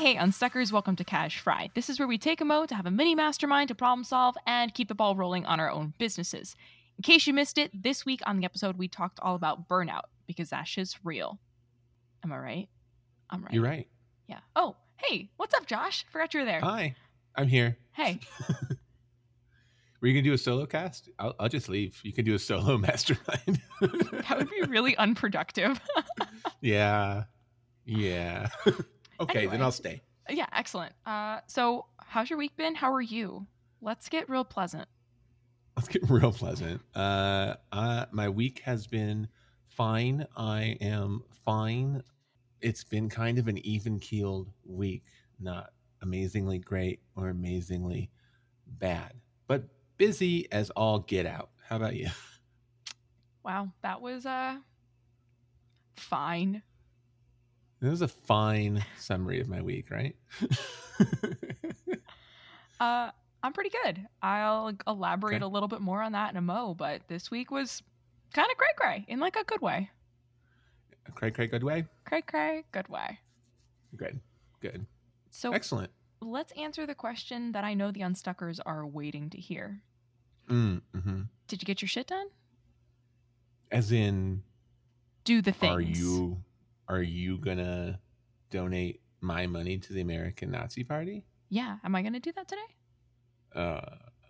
hey, Unstuckers, welcome to Cash Fry. This is where we take a mo to have a mini mastermind to problem solve and keep the ball rolling on our own businesses. In case you missed it, this week on the episode, we talked all about burnout because that shit's real. Am I right? I'm right. You're right. Yeah. Oh, hey, what's up, Josh? Forgot you were there. Hi, I'm here. Hey. Were you gonna do a solo cast? I'll, I'll just leave. You can do a solo mastermind. that would be really unproductive. yeah, yeah. Okay, Anyway. then I'll stay. yeah, excellent. Uh, so, how's your week been? How are you? Let's get real pleasant. Let's get real pleasant. Uh, uh, my week has been fine. I am fine. It's been kind of an even keeled week, not amazingly great or amazingly bad, but busy as all get out. How about you? Wow, that was uh fine. This was a fine summary of my week, right? Uh, I'm pretty good. I'll elaborate Okay. a little bit more on that in a mo, but this week was kind of cray cray in like a good way. Craig, Craig, good way. Cray cray, good way. Good, good, So excellent. let's answer the question that I know the unstuckers are waiting to hear. Mm, hmm Did you get your shit done? As in, Do the things. are you are you gonna donate my money to the American Nazi Party? Yeah. Am I gonna do that today? Uh,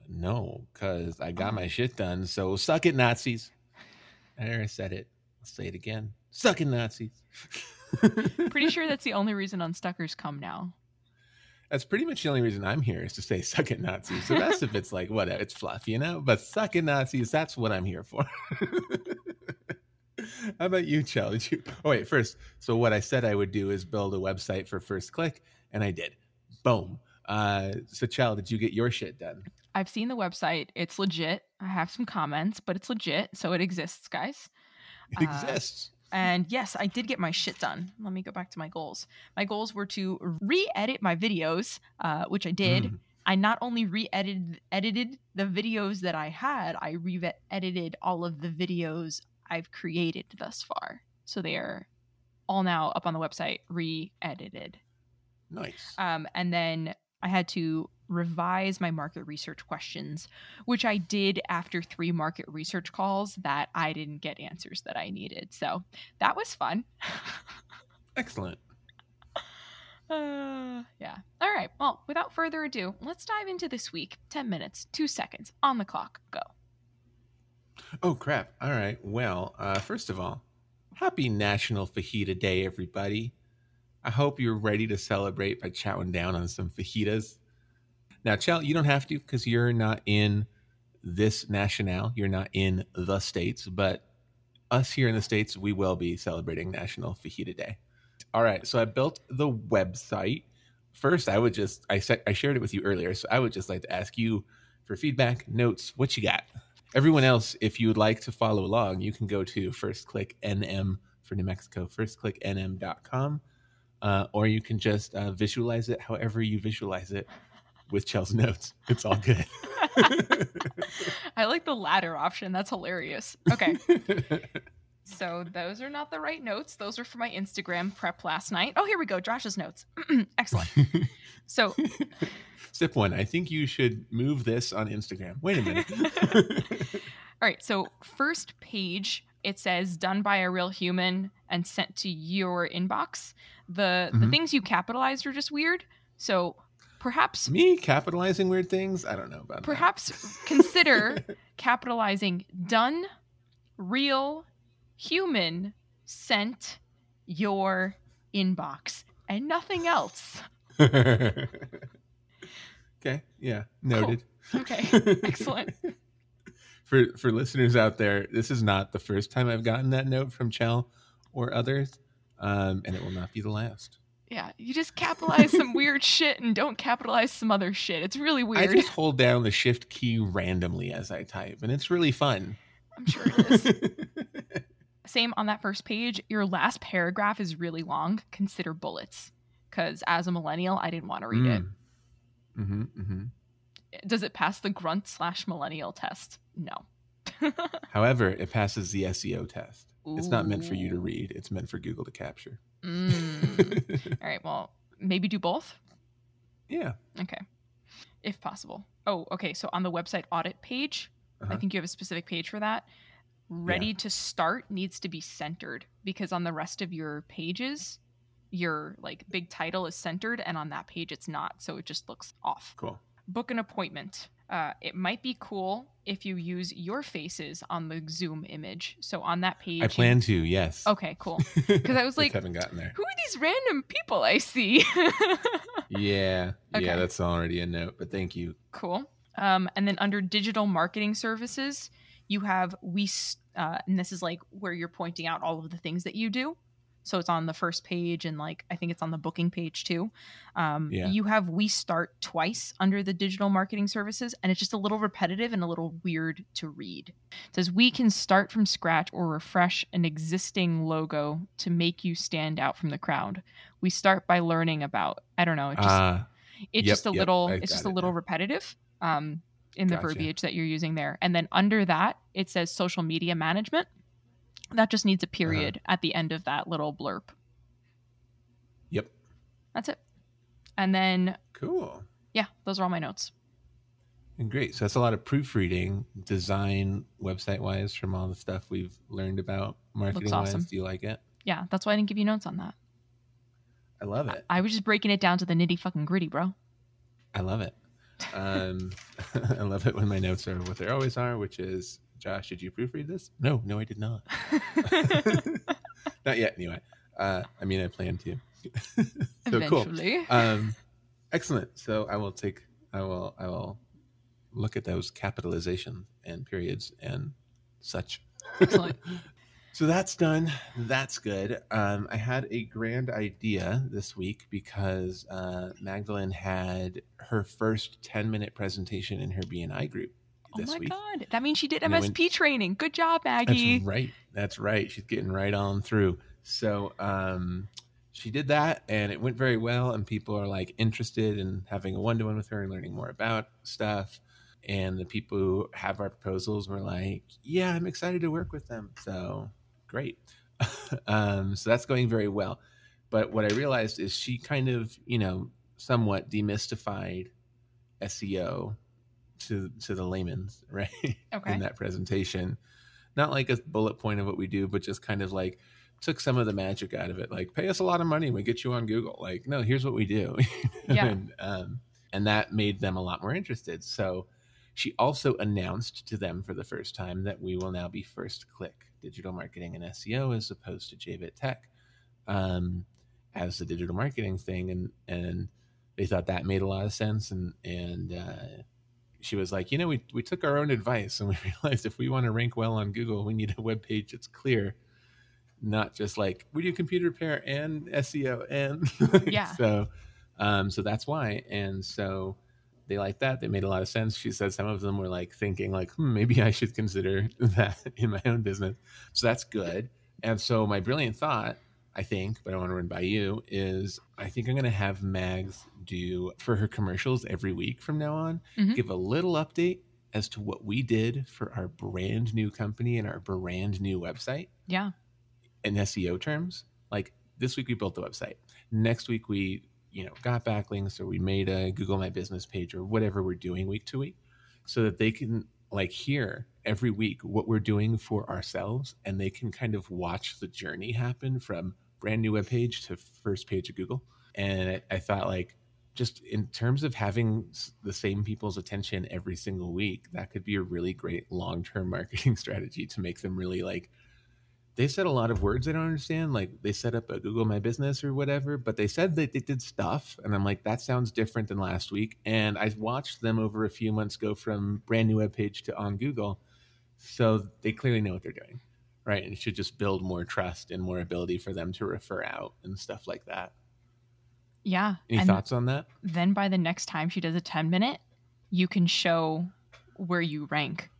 no, because I got Oh. my shit done. So suck it, Nazis. I already said it. I'll say it again. Suck it, Nazis. Pretty sure that's the only reason unstuckers come now. That's pretty much the only reason I'm here is to say suck it Nazis. The rest of it's like whatever, it's fluff, you know? But suck it Nazis, that's what I'm here for. How about you, Chell? Did you oh wait, first, so what I said I would do is build a website for first click, and I did. Boom. Uh so Chell, did you get your shit done? I've seen the website. It's legit. I have some comments, but it's legit, so it exists, guys. It Uh, exists. And yes, I did get my shit done. Let me go back to my goals. My goals were to re-edit my videos, uh, which I did. Mm. I not only re-edited edited the videos that I had, I re-edited all of the videos I've created thus far. So they are all now up on the website, re-edited. Nice. Um, and then I had to revise my market research questions, which I did after three market research calls that I didn't get answers that I needed. So that was fun. Excellent. Uh, yeah. All right. Well, without further ado, let's dive into this week. 10 minutes, two seconds on the clock. Go. Oh crap. All right. Well, uh, first of all, happy National Fajita Day, everybody. I hope you're ready to celebrate by chowing down on some fajitas. Now, Chow, you don't have to because you're not in this national. You're not in the States, but us here in the States, we will be celebrating National Fajita Day. All right. So I built the website. First, I would just, I said, I shared it with you earlier. So I would just like to ask you for feedback, notes, what you got? Everyone else, if you would like to follow along, you can go to first click NM for New Mexico, firstclicknm.com, uh, or you can just uh, visualize it however you visualize it with Chell's notes. It's all good. I like the latter option. That's hilarious. Okay. So those are not the right notes. Those are for my Instagram prep last night. Oh, here we go. Josh's notes. Excellent. So Step one, I think you should move this on Instagram. Wait a minute. All right. So, first page, it says done by a real human and sent to your inbox. The the Mhm. things you capitalized are just weird. So, perhaps Me capitalizing weird things? I don't know about that. perhaps consider capitalizing done real human sent your inbox and nothing else. okay. Yeah. Noted. Okay. Excellent. for for listeners out there, this is not the first time I've gotten that note from Chell or others, um, and it will not be the last. Yeah, you just capitalize some weird shit and don't capitalize some other shit. It's really weird. I just hold down the shift key randomly as I type, and it's really fun. I'm sure it is. Same on that first page. Your last paragraph is really long. Consider bullets. Because as a millennial, I didn't want to read it. Mm-hmm, mm-hmm. Does it pass the grunt slash millennial test? No. However, it passes the SEO test. It's not meant for you to read; it's meant for Google to capture. Mm. All right. Well, maybe do both. Yeah. Okay. If possible. Oh, okay. So on the website audit page, Uh-huh. I think you have a specific page for that. Ready to start needs to be centered because on the rest of your pages, your like big title is centered and on that page it's not. So it just looks off. Cool. Book an appointment. Uh, it might be cool if you use your faces on the Zoom image. So on that page, I you- plan to. Yes. Okay, cool. Because I was like, haven't gotten there. who are these random people I see? Yeah. Okay. Yeah. That's already a note. But thank you. Cool. Um, and then under digital marketing services, you have we, uh, and this is like where you're pointing out all of the things that you do. So it's on the first page, and like I think it's on the booking page too. Um, Yeah. You have we start twice under the digital marketing services, and it's just a little repetitive and a little weird to read. It says we can start from scratch or refresh an existing logo to make you stand out from the crowd. We start by learning about I don't know. It just Ah. it's Yep, just a yep, little I it's just a little now. repetitive um in the Gotcha. verbiage that you're using there and then under that it says social media management that just Uh-huh. needs a period at the end of that little blurb Yep. that's it and then Cool. yeah those are all my notes And great. So that's a lot of proofreading, design, website wise, from all the stuff we've learned about marketing wise. awesome. Do you like it? yeah that's why i didn't give you notes on that I love it. i was just breaking it down to the nitty fucking gritty bro I love it. Um, I love it when my notes are what they always are, which is, Josh, did you proofread this? No, no, I did not. not yet, anyway. Uh, I mean, I plan to. so cool. Um, excellent. So I will take. I will. I will look at those capitalizations and periods and such. Excellent. So that's done. That's good. Um, I had a grand idea this week because uh, Magdalene had her first 10 minute presentation in her BNI group oh my week. god that means she did And I went- msp training good job maggie That's right. That's right. She's getting right on through. So um, she did that, and it went very well. And people are like interested in having a one to one with her and learning more about stuff. And the people who have our proposals were like, "Yeah, I'm excited to work with them." So great. um, so that's going very well. But what I realized is she kind of, you know, somewhat demystified SEO to to the layman's, right? Okay. In that presentation. Not like a bullet point of what we do, but just kind of like took some of the magic out of it. Like, pay us a lot of money, we get you on Google. Like, no, here's what we do. Yeah. and, um, and that made them a lot more interested. So she also announced to them for the first time that we will now be first click digital marketing and SEO as opposed to JBit Tech um, as the digital marketing thing. And, and they thought that made a lot of sense. And, and, uh, she was like, you know, we, we took our own advice and we realized if we want to rank well on Google, we need a web page that's clear, not just like we do computer repair and SEO and Yeah. So, um, so that's why. And so they like that. They made a lot of sense. She said some of them were like thinking like, hmm, maybe I should consider that in my own business. So that's good. And so my brilliant thought, I think, but I want to run by you, is I think I'm going to have Mags do for her commercials every week from now on, Mhm. give a little update as to what we did for our brand new company and our brand new website yeah in SEO terms. Like this week we built the website. Next week we, you know, got backlinks or we made a Google My Business page or whatever we're doing week to week so that they can like hear every week what we're doing for ourselves and they can kind of watch the journey happen from brand new web page to first page of Google. And I, I thought like just in terms of having the same people's attention every single week, that could be a really great long-term marketing strategy to make them really like they said a lot of words I don't understand. Like they set up a Google My Business or whatever, but they said that they did stuff. And I'm like, that sounds different than last week. And I watched them over a few months go from brand new web page to on Google. So they clearly know what they're doing. Right. And it should just build more trust and more ability for them to refer out and stuff like that. yeah Any and thoughts on that? then by the next time she does a 10 minute you can show where you rank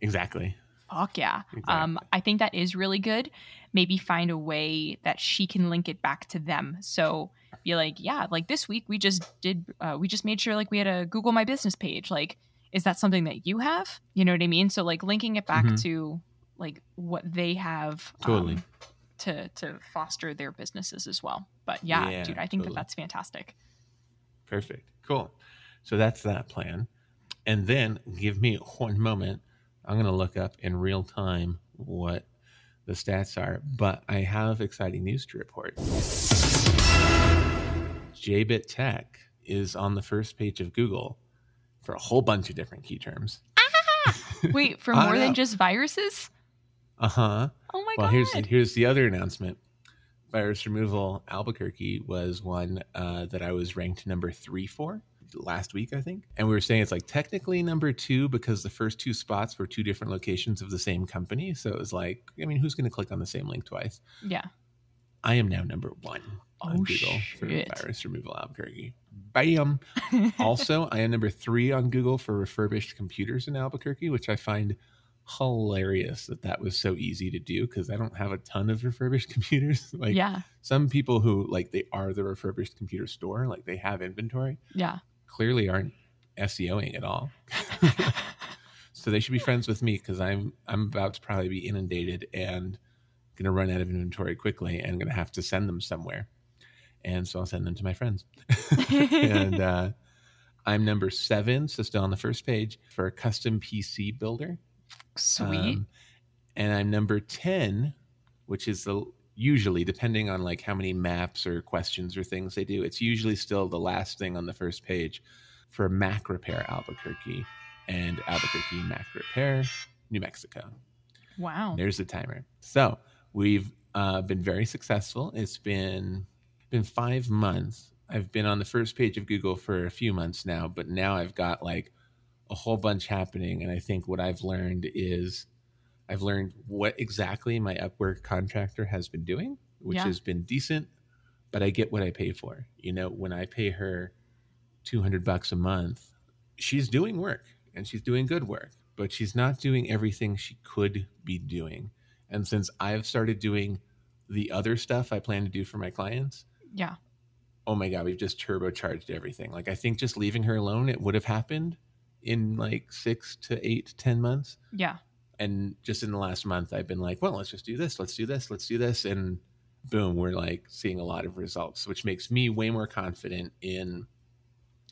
Exactly. Fuck yeah Exactly. um i think that is really good maybe find a way that she can link it back to them so be like yeah like this week we just did uh, we just made sure like we had a google my business page like is that something that you have you know what i mean so like linking it back Mhm. to like what they have Totally. um, to to foster their businesses as well. But yeah, Yeah, dude, I think totally. that that's fantastic. Perfect. Cool. So that's that plan. And then give me one moment. I'm going to look up in real time what the stats are, but I have exciting news to report. JBit Tech is on the first page of Google for a whole bunch of different key terms. Ah! Wait, for more than just viruses? Uh huh. Oh my well, god. Well, here's the, here's the other announcement. Virus removal Albuquerque was one uh, that I was ranked number three for last week, I think. And we were saying it's like technically number two because the first two spots were two different locations of the same company. So it was like, I mean, who's going to click on the same link twice? yeah. I am now number one on Oh, Google for virus removal Albuquerque. Bam. also, I am number three on Google for refurbished computers in Albuquerque, which I find hilarious that that was so easy to do because I don't have a ton of refurbished computers. like yeah. some people who like they are the refurbished computer store, like they have inventory, Yeah. Clearly aren't SEOing at all. so they should be friends with me because I'm I'm about to probably be inundated and gonna run out of inventory quickly and gonna have to send them somewhere. And so I'll send them to my friends. and uh, I'm number seven, so still on the first page for a custom PC builder. Sweet. Um, and I'm number 10, which is the usually depending on like how many maps or questions or things they do, it's usually still the last thing on the first page for Mac Repair Albuquerque and Albuquerque Mac Repair, New Mexico. wow. There's the timer. So we've uh, been very successful. It's been been five months. I've been on the first page of Google for a few months now, but now I've got like a whole bunch happening. And I think what I've learned is I've learned what exactly my Upwork contractor has been doing, which Yeah. has been decent, but I get what I pay for. You know, when I pay her 200 bucks a month, she's doing work and she's doing good work, but she's not doing everything she could be doing. And since I've started doing the other stuff I plan to do for my clients, Yeah. oh my god, we've just turbocharged everything. Like I think just leaving her alone, it would have happened in like six to eight, ten months. Yeah. And just in the last month, I've been like, well, let's just do this, let's do this, let's do this, and boom, we're like seeing a lot of results, which makes me way more confident in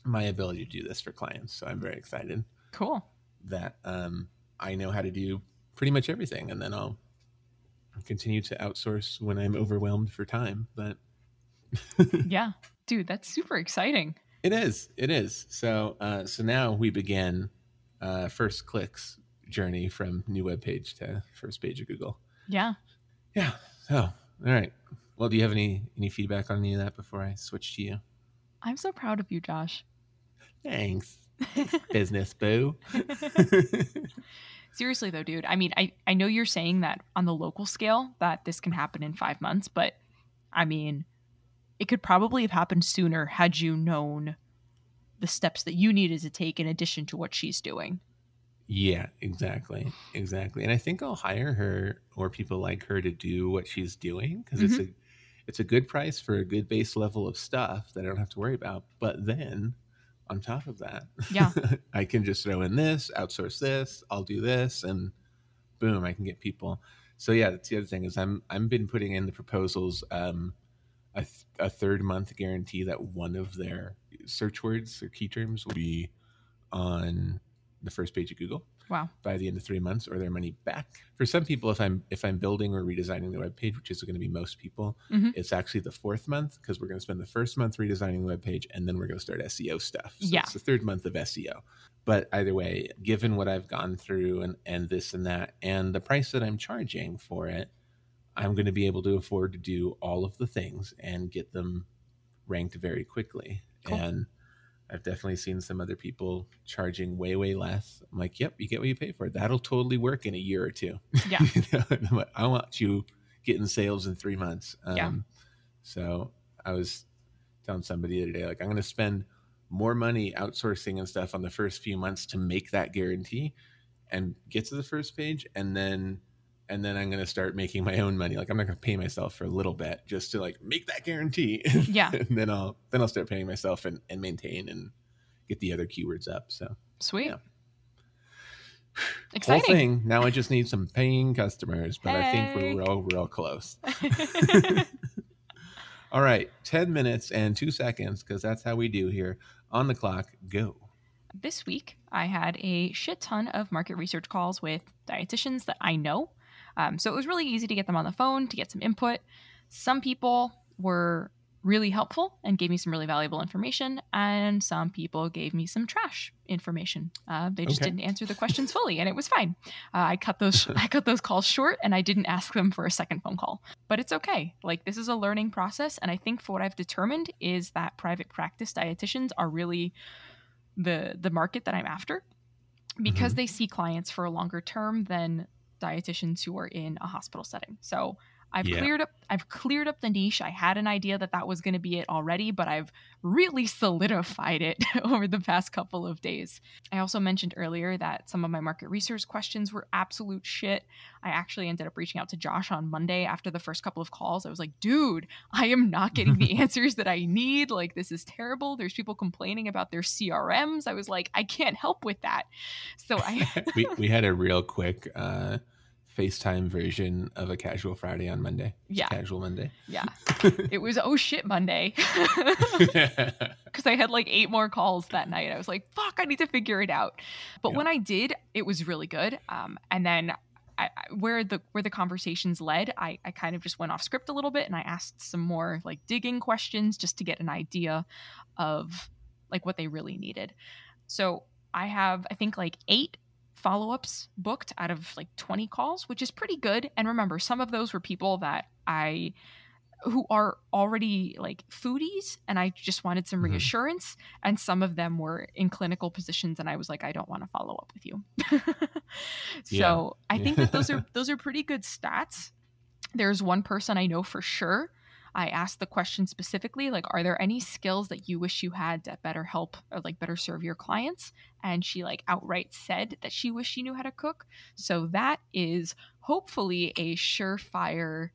my ability to do this for clients. So I'm very excited Cool. that um, I know how to do pretty much everything, and then I'll continue to outsource when I'm overwhelmed for time. But Yeah. Dude, that's super exciting. it is, it is. So, uh, so now we begin uh, first clicks journey from new web page to first page of Google. Yeah. Yeah. So, all right. Well, do you have any any feedback on any of that before I switch to you? I'm so proud of you, Josh. Thanks, business boo. Seriously though, dude. I mean, I I know you're saying that on the local scale that this can happen in 5 months, but I mean, it could probably have happened sooner had you known the steps that you needed to take in addition to what she's doing. Yeah, exactly, exactly. And I think I'll hire her or people like her to do what she's doing because it's a it's a good price for a good base level of stuff that I don't have to worry about. But then on top of that, Yeah. I can just throw in this, outsource this, I'll do this, and boom, I can get people. So yeah, that's the other thing is I'm I'm been putting in the proposals um, a, th- a third month guarantee that one of their search words or key terms will be on the first page of Google Wow. by the end of three months or their money back. For some people, if I'm if I'm building or redesigning the web page, which is going to be most people, Mhm. it's actually the fourth month because we're going to spend the first month redesigning the web page and then we're going to start SEO stuff. So Yeah. it's the third month of SEO. But either way, given what I've gone through and and this and that and the price that I'm charging for it, I'm going to be able to afford to do all of the things and get them ranked very quickly. Cool. And I've definitely seen some other people charging way, way less. I'm like, yep, you get what you pay for. That'll totally work in a year or two. Yeah. You know, like, I want you getting sales in three months. Um, Yeah. So I was telling somebody the other day, like, I'm going to spend more money outsourcing and stuff on the first few months to make that guarantee and get to the first page. And then, and then I'm going to start making my own money. Like I'm not going to pay myself for a little bit just to like make that guarantee. Yeah. and then I'll, then I'll start paying myself and, and maintain and get the other keywords up. So Sweet. Yeah. Exciting. Whole thing. Now I just need some paying customers, but I think we're real, real close. All right, 10 minutes and two seconds, because that's how we do here. On the clock, go. this week I had a shit ton of market research calls with dietitians that I know. Um, so it was really easy to get them on the phone to get some input. Some people were really helpful and gave me some really valuable information, and some people gave me some trash information. Uh, they just Okay. didn't answer the questions fully, and it was fine. Uh, I cut those I cut those calls short, and I didn't ask them for a second phone call. But it's okay. Like this is a learning process, and I think for what I've determined is that private practice dietitians are really the the market that I'm after because they see clients for a longer term than dietitians who are in a hospital setting. So I've Yeah. cleared up I've cleared up the niche. I had an idea that that was going to be it already, but I've really solidified it over the past couple of days. I also mentioned earlier that some of my market research questions were absolute shit. I actually ended up reaching out to Josh on Monday after the first couple of calls. I was like, "Dude, I am not getting the answers that I need. Like this is terrible. There's people complaining about their CRMs." I was like, "I can't help with that." So I we, we had a real quick uh, FaceTime version of a casual Friday on Monday. Yeah. Casual Monday. yeah, it was oh shit Monday. because I had like eight more calls that night. I was like, fuck, I need to figure it out. But Yeah. when I did, it was really good. Um, and then I, I, where the where the conversations led, I, I kind of just went off script a little bit and I asked some more like digging questions just to get an idea of like what they really needed. So I have I think like eight follow-ups booked out of like 20 calls, which is pretty good. And remember, some of those were people that I who are already like foodies and I just wanted some Mhm. reassurance and some of them were in clinical positions and I was like I don't want to follow up with you. so. I think that those are those are pretty good stats. There's one person I know for sure. I asked the question specifically like are there any skills that you wish you had that better help or like better serve your clients? And she like outright said that she wished she knew how to cook. So that is hopefully a surefire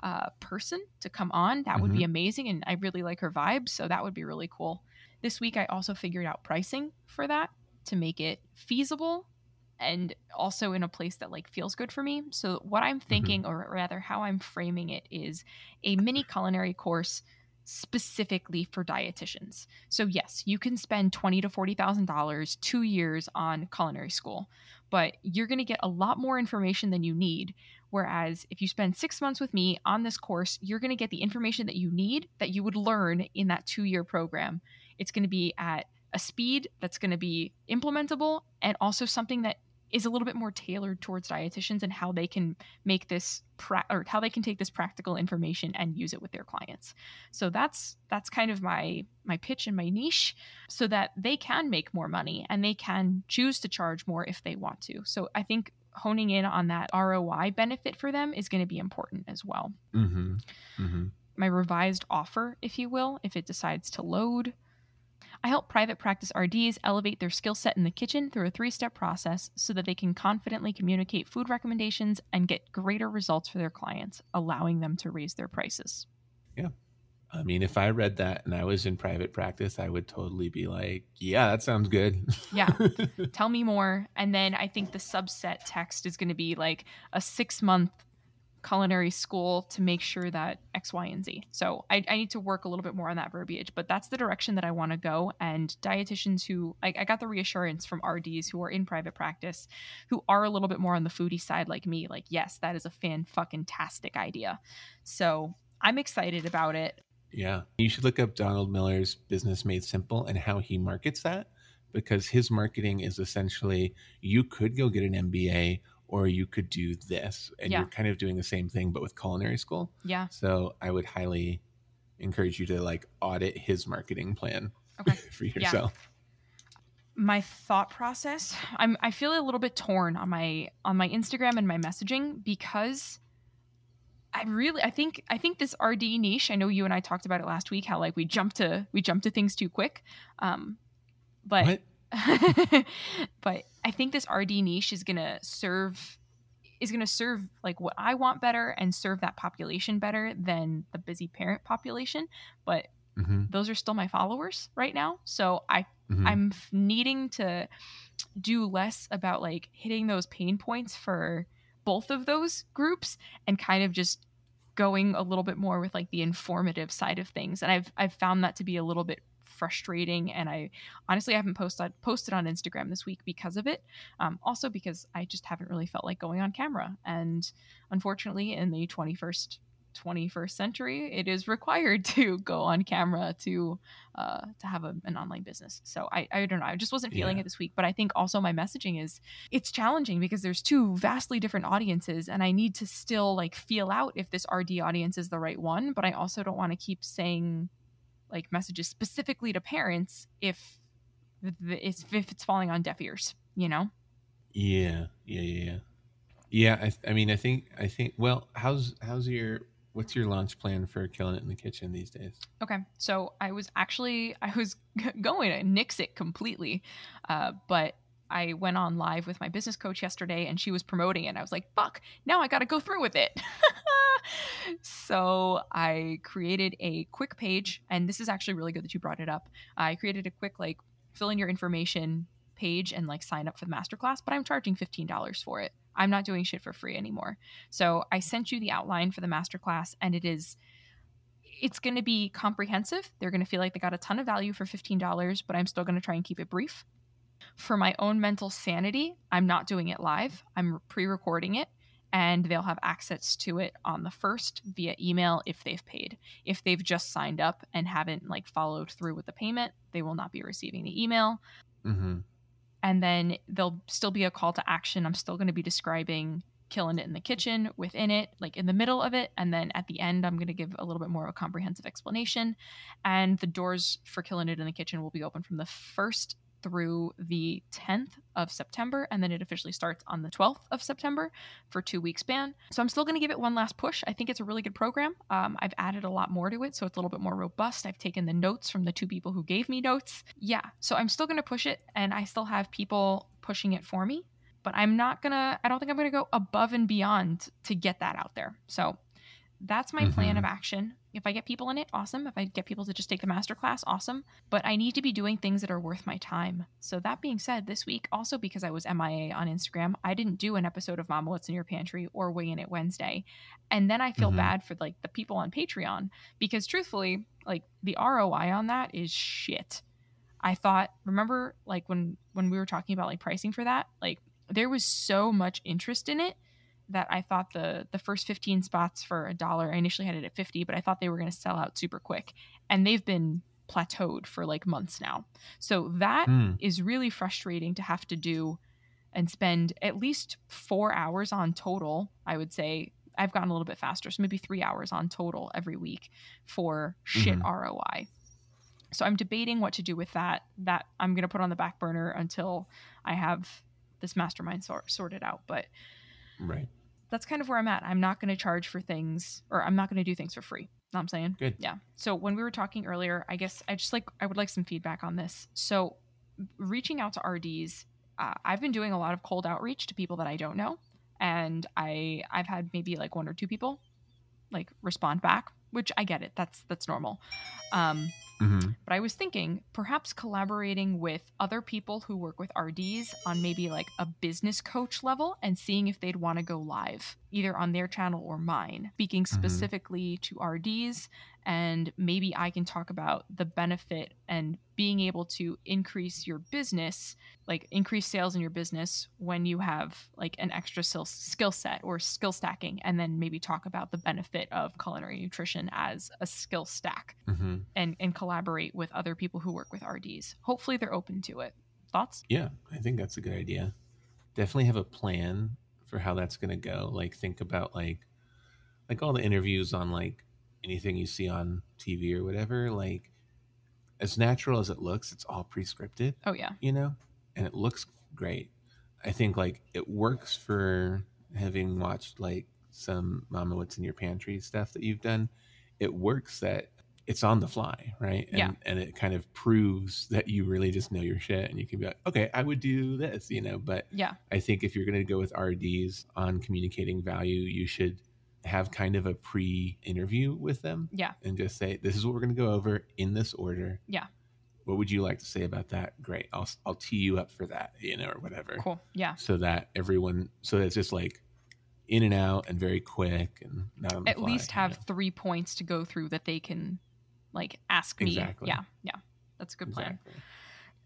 uh, person to come on. That would be amazing. And I really like her vibe. So that would be really cool. This week, I also figured out pricing for that to make it feasible and also in a place that like feels good for me. So what I'm mm-hmm. thinking or rather how I'm framing it is a mini culinary course specifically for dietitians. So yes, you can spend twenty to forty thousand dollars two years on culinary school, but you're going to get a lot more information than you need. Whereas if you spend six months with me on this course, you're going to get the information that you need that you would learn in that two year program. It's going to be at a speed that's going to be implementable and also something that is a little bit more tailored towards dietitians and how they can make this pra- or how they can take this practical information and use it with their clients. So that's that's kind of my my pitch and my niche so that they can make more money and they can choose to charge more if they want to. So I think honing in on that ROI benefit for them is going to be important as well. Mm-hmm. Mm-hmm. My revised offer, if you will, if it decides to load. I help private practice RDs elevate their skill set in the kitchen through a three step process so that they can confidently communicate food recommendations and get greater results for their clients, allowing them to raise their prices. Yeah. I mean, if I read that and I was in private practice, I would totally be like, yeah, that sounds good. Yeah. Tell me more. And then I think the subset text is going to be like a six month culinary school to make sure that X, Y, and Z. So I, I need to work a little bit more on that verbiage, but that's the direction that I want to go. And dietitians who, like, I got the reassurance from RDs who are in private practice, who are a little bit more on the foodie side, like me, like, yes, that is a fan fucking tastic idea. So I'm excited about it. Yeah. You should look up Donald Miller's Business Made Simple and how he markets that because his marketing is essentially you could go get an MBA or you could do this. And Yeah. you're kind of doing the same thing, but with culinary school. Yeah. So I would highly encourage you to like audit his marketing plan Okay. for yourself. my thought process i'm i feel a little bit torn on my on my instagram and my messaging because i really i think i think this rd niche i know you and i talked about it last week how like we jump to we jump to things too quick um but What? but i think this rd niche is gonna serve is gonna serve like what i want better and serve that population better than the busy parent population but hmm those are still my followers right now. So I Mhm. I'm needing to do less about like hitting those pain points for both of those groups and kind of just going a little bit more with like the informative side of things. And I've I've found that to be a little bit frustrating and I honestly I haven't posted posted on Instagram this week because of it. Um, also because I just haven't really felt like going on camera. And unfortunately in the 21st 21st century, it is required to go on camera to uh, to have a, an online business. So I, I don't know. I just wasn't feeling Yeah. it this week. But I think also my messaging is it's challenging because there's two vastly different audiences, and I need to still like feel out if this RD audience is the right one. But I also don't want to keep saying like messages specifically to parents if th- th- it's if it's falling on deaf ears. You know. Yeah, yeah, yeah, yeah. Yeah, I, I mean, I think, I think. Well, how's how's your what's your launch plan for killing it in the kitchen these days? Okay, so I was actually I was going to nix it completely, uh, but I went on live with my business coach yesterday, and she was promoting it. And I was like, "Fuck! Now I got to go through with it." so I created a quick page, and this is actually really good that you brought it up. I created a quick like fill in your information page and like sign up for the masterclass, but I'm charging fifteen dollars for it. I'm not doing shit for free anymore. So I sent you the outline for the masterclass, and it is it's going to be comprehensive. They're going to feel like they got a ton of value for $15, but I'm still going to try and keep it brief. For my own mental sanity, I'm not doing it live. I'm pre recording it, and they'll have access to it on the first via email if they've paid. If they've just signed up and haven't like followed through with the payment, they will not be receiving the email Mm-hmm. and then there'll still be a call to action. I'm still going to be describing killing it in the kitchen within it, like in the middle of it, and then at the end, I'm going to give a little bit more of a comprehensive explanation. And the doors for killing it in the kitchen will be open from the first through the 10th of September, and then it officially starts on the 12th of September for two week span. So I'm still going to give it one last push. I think it's a really good program. Um, I've added a lot more to it, so it's a little bit more robust. I've taken the notes from the two people who gave me notes. Yeah, so I'm still going to push it, and I still have people pushing it for me, but I'm not gonna. I don't think I'm gonna go above and beyond to get that out there. So that's my plan Mhm. of action. If I get people in it, awesome. If I get people to just take the master class, awesome. But I need to be doing things that are worth my time. So that being said, this week, also because I was MIA on Instagram, I didn't do an episode of Mama What's in Your Pantry or Winging It Wednesday. And then I feel Mhm. bad for like the people on Patreon because truthfully, like the ROI on that is shit. I thought, remember like when when we were talking about like pricing for that, like there was so much interest in it that I thought the the first 15 spots for a dollar, I initially had it at 50, but I thought they were going to sell out super quick. And they've been plateaued for like months now. So that is Hmm. really frustrating to have to do and spend at least 4 hours on total, I would say. I've gotten a little bit faster, so maybe 3 hours on total every week for shit Mhm. ROI. So I'm debating what to do with that. That I'm going to put on the back burner until I have this mastermind sort, sorted out. But Right. that's kind of where I'm at. I'm not going to charge for things, or I'm not going to do things for free. Know what I'm saying? Good. Yeah. So when we were talking earlier, I guess I just like I would like some feedback on this. So reaching out to RDs, uh, I've been doing a lot of cold outreach to people that I don't know, and I I've had maybe like one or two people like respond back, which I get it. That's that's normal. Um, Mm-hmm. but I was thinking perhaps collaborating with other people who work with RDs on maybe like a business coach level and seeing if they'd want to go live, either on their channel or mine, speaking specifically to RDs. And maybe I can talk about the benefit and being able to increase your business, like increase sales in your business when you have like an extra skill skill set or skill stacking. And then maybe talk about the benefit of culinary nutrition as a skill stack Mm-hmm. and and collaborate with other people who work with RDs. Hopefully they're open to it. Thoughts? Yeah, I think that's a good idea. Definitely have a plan for how that's going to go. Like think about like like all the interviews on like anything you see on TV or whatever, like as natural as it looks, it's all pre-scripted, Oh yeah. you know? And it looks great. I think like it works for having watched like some Mama What's in Your Pantry stuff that you've done. It works that it's on the fly, right? And, Yeah. And it kind of proves that you really just know your shit and you can be like, okay, I would do this, you know? But Yeah. I think if you're going to go with RDs on communicating value, you should have kind of a pre interview with them Yeah. and just say, this is what we're going to go over in this order. Yeah. what would you like to say about that? Great. I'll I'll tee you up for that, you know, or whatever. Cool. Yeah. So that everyone so that it's just like in and out and very quick and not on the At least you have know? three points to go through that they can like ask me. Exactly. Yeah. Yeah. That's a good plan. Exactly.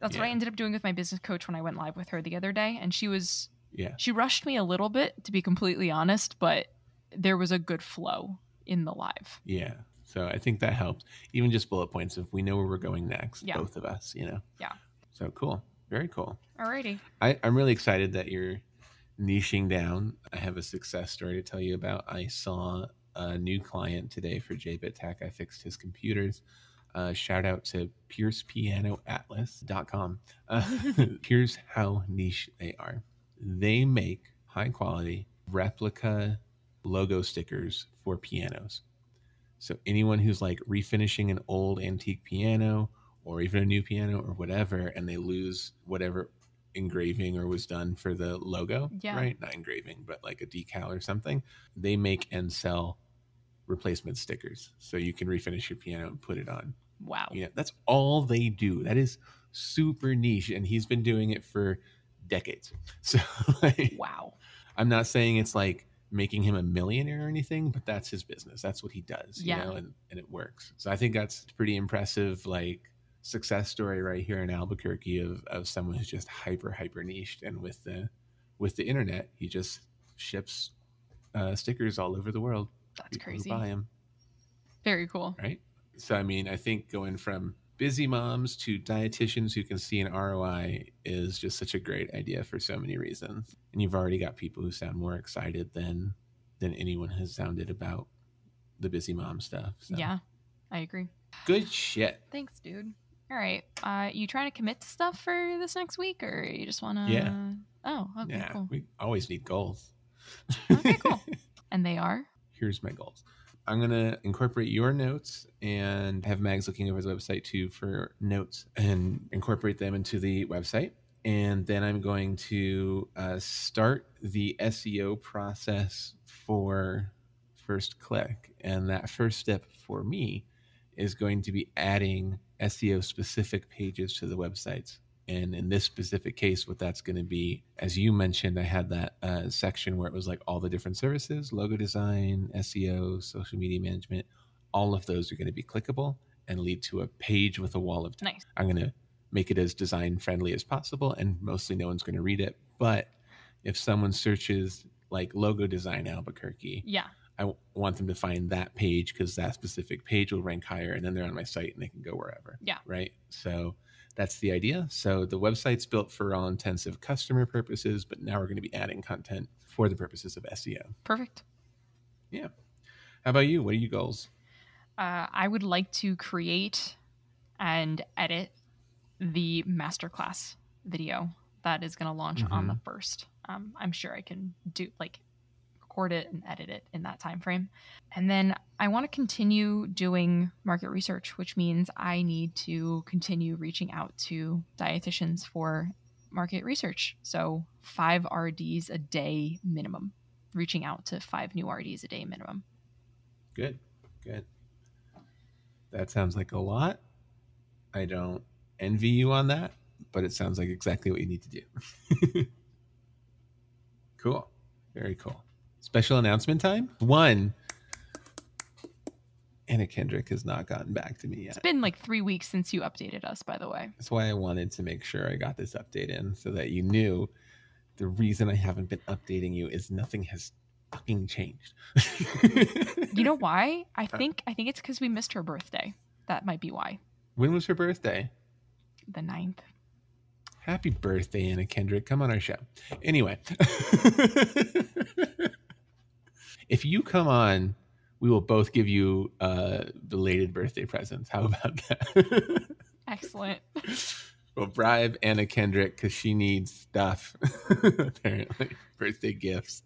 That's what I ended up doing with my business coach when I went live with her the other day. And she was Yeah. she rushed me a little bit to be completely honest, but there was a good flow in the live. Yeah. So I think that helps. Even just bullet points if we know where we're going next, Yeah. both of us, you know. Yeah. So cool. Very cool. Alrighty. I, I'm really excited that you're niching down. I have a success story to tell you about. I saw a new client today for JBit Tech. I fixed his computers. Uh, shout out to PiercePianoAtlas.com. Uh, here's how niche they are they make high quality replica logo stickers for pianos. So anyone who's like refinishing an old antique piano or even a new piano or whatever, and they lose whatever engraving or was done for the logo, Yeah. right? Not engraving, but like a decal or something. They make and sell replacement stickers, so you can refinish your piano and put it on. Wow. You know, that's all they do. That is super niche, and he's been doing it for decades. So like, Wow. I'm not saying it's like making him a millionaire or anything, but that's his business. That's what he does, you Yeah. know, and, and it works. So I think that's pretty impressive, like success story right here in Albuquerque of, of someone who's just hyper, hyper niched. And with the, with the internet, he just ships uh, stickers all over the world. That's People crazy. Buy him, Very cool. right? So, I mean, I think going from busy moms to dietitians who can see an ROI is just such a great idea for so many reasons. And you've already got people who sound more excited than than anyone has sounded about the busy mom stuff. So, Yeah. I agree. good shit. Thanks, dude. All right. Uh you trying to commit to stuff for this next week or you just wanna Yeah. Oh, okay, yeah, cool. we always need goals. Okay, cool. And they are? Here's my goals. I'm gonna incorporate your notes and have Mags looking over his website too for notes and incorporate them into the website. And then I'm going to uh, start the SEO process for First Click. And that first step for me is going to be adding SEO specific pages to the websites. And in this specific case, what that's going to be, as you mentioned, I had that uh, section where it was like all the different services, logo design, SEO, social media management. All of those are going to be clickable and lead to a page with a wall of text. Nice. I'm going to make it as design friendly as possible, and mostly no one's going to read it. But if someone searches like logo design Albuquerque, Yeah. I w- want them to find that page because that specific page will rank higher, and then they're on my site and they can go wherever. Yeah. Right. So that's the idea. So the website's built for all intensive customer purposes, but now we're going to be adding content for the purposes of SEO. Perfect. Yeah. How about you? What are your goals? Uh, I would like to create and edit the masterclass video that is going to launch on the first. Um, I'm sure I can do like record it and edit it in that time frame. And then I want to continue doing market research, which means I need to continue reaching out to dietitians for market research. So five RDs a day minimum. Reaching out to five new RDs a day minimum. Good. Good. That sounds like a lot. I don't envy you on that, but it sounds like exactly what you need to do. cool. Very cool. Special announcement time. One. Anna Kendrick has not gotten back to me yet. It's been like three weeks since you updated us, by the way. That's why I wanted to make sure I got this update in so that you knew the reason I haven't been updating you is nothing has fucking changed. You know why? I think I think it's because we missed her birthday. That might be why. when was her birthday? The ninth. Happy birthday, Anna Kendrick. Come on our show. Anyway, if you come on, we will both give you uh, belated birthday presents. How about that? Excellent. we'll bribe Anna Kendrick because she needs stuff, apparently, birthday gifts.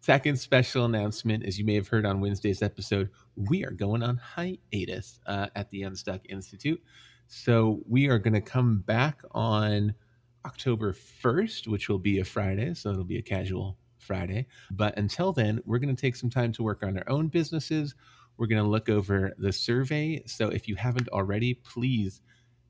Second special announcement, as you may have heard on Wednesday's episode, we are going on hiatus uh, at the Unstuck Institute. So we are going to come back on October 1st, which will be a Friday. So it'll be a casual Friday. But until then, we're going to take some time to work on our own businesses. We're going to look over the survey. So if you haven't already, please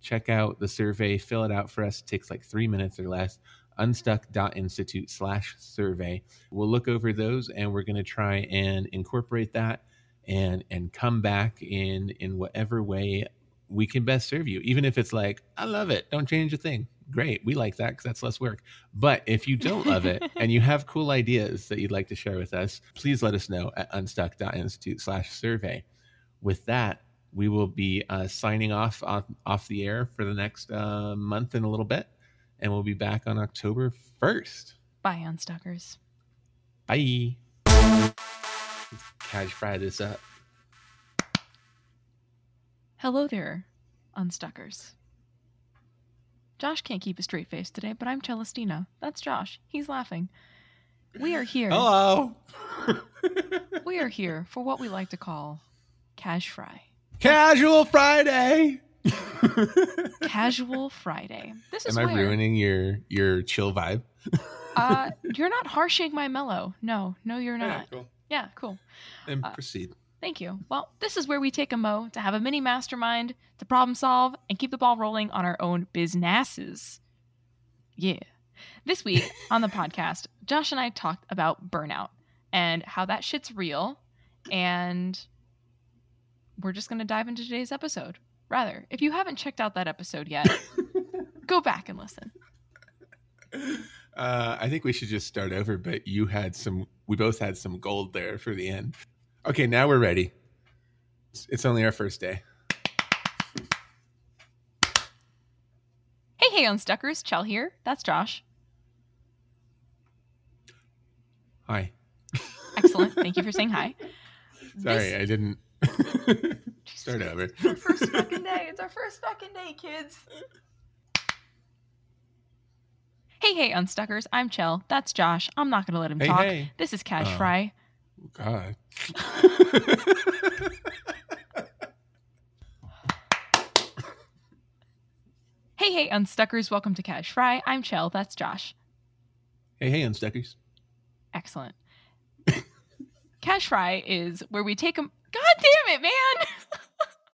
check out the survey, fill it out for us. It takes like three minutes or less. Unstuck.institute slash survey. We'll look over those and we're going to try and incorporate that and and come back in in whatever way we can best serve you. Even if it's like, I love it, don't change a thing. Great, we like that because that's less work. But if you don't love it and you have cool ideas that you'd like to share with us, please let us know at unstuck.institute slash survey. With that, we will be uh, signing off, off off the air for the next uh, month and a little bit, and we'll be back on October first. Bye, Unstuckers. Bye. Cash fry this up. Hello there, Unstuckers. Josh can't keep a straight face today, but I'm Celestina. That's Josh. He's laughing. We are here. Hello. We are here for what we like to call Cash Fry. Casual Friday. Casual Friday. This is Am I where ruining your your chill vibe? uh, you're not harshing my mellow. No, no, you're not. Yeah, cool. Yeah, cool. And Uh, proceed. Thank you. Well, this is where we take a mo to have a mini mastermind to problem solve and keep the ball rolling on our own businesses. Yeah. This week on the podcast, Josh and I talked about burnout and how that shit's real. And we're just going to dive into today's episode. Rather, if you haven't checked out that episode yet, go back and listen. Uh, I think we should just start over, but you had some, we both had some gold there for the end. Okay, now we're ready. It's, only our first day. Hey, hey, Unstuckers. Chell here. That's Josh. Hi. Excellent. Thank you for saying hi. Sorry, This- I didn't start over. It's our first fucking day. It's our first fucking day, kids. Hey, hey, Unstuckers. I'm Chell. That's Josh. I'm not going to let him Hey, talk. hey. This is Cash Oh. Fry. God. Hey, hey, Unstuckers. Welcome to Cash Fry. I'm Chell. That's Josh. hey, hey, unstuckers. Excellent. Cash Fry is where we take them. God damn it, man!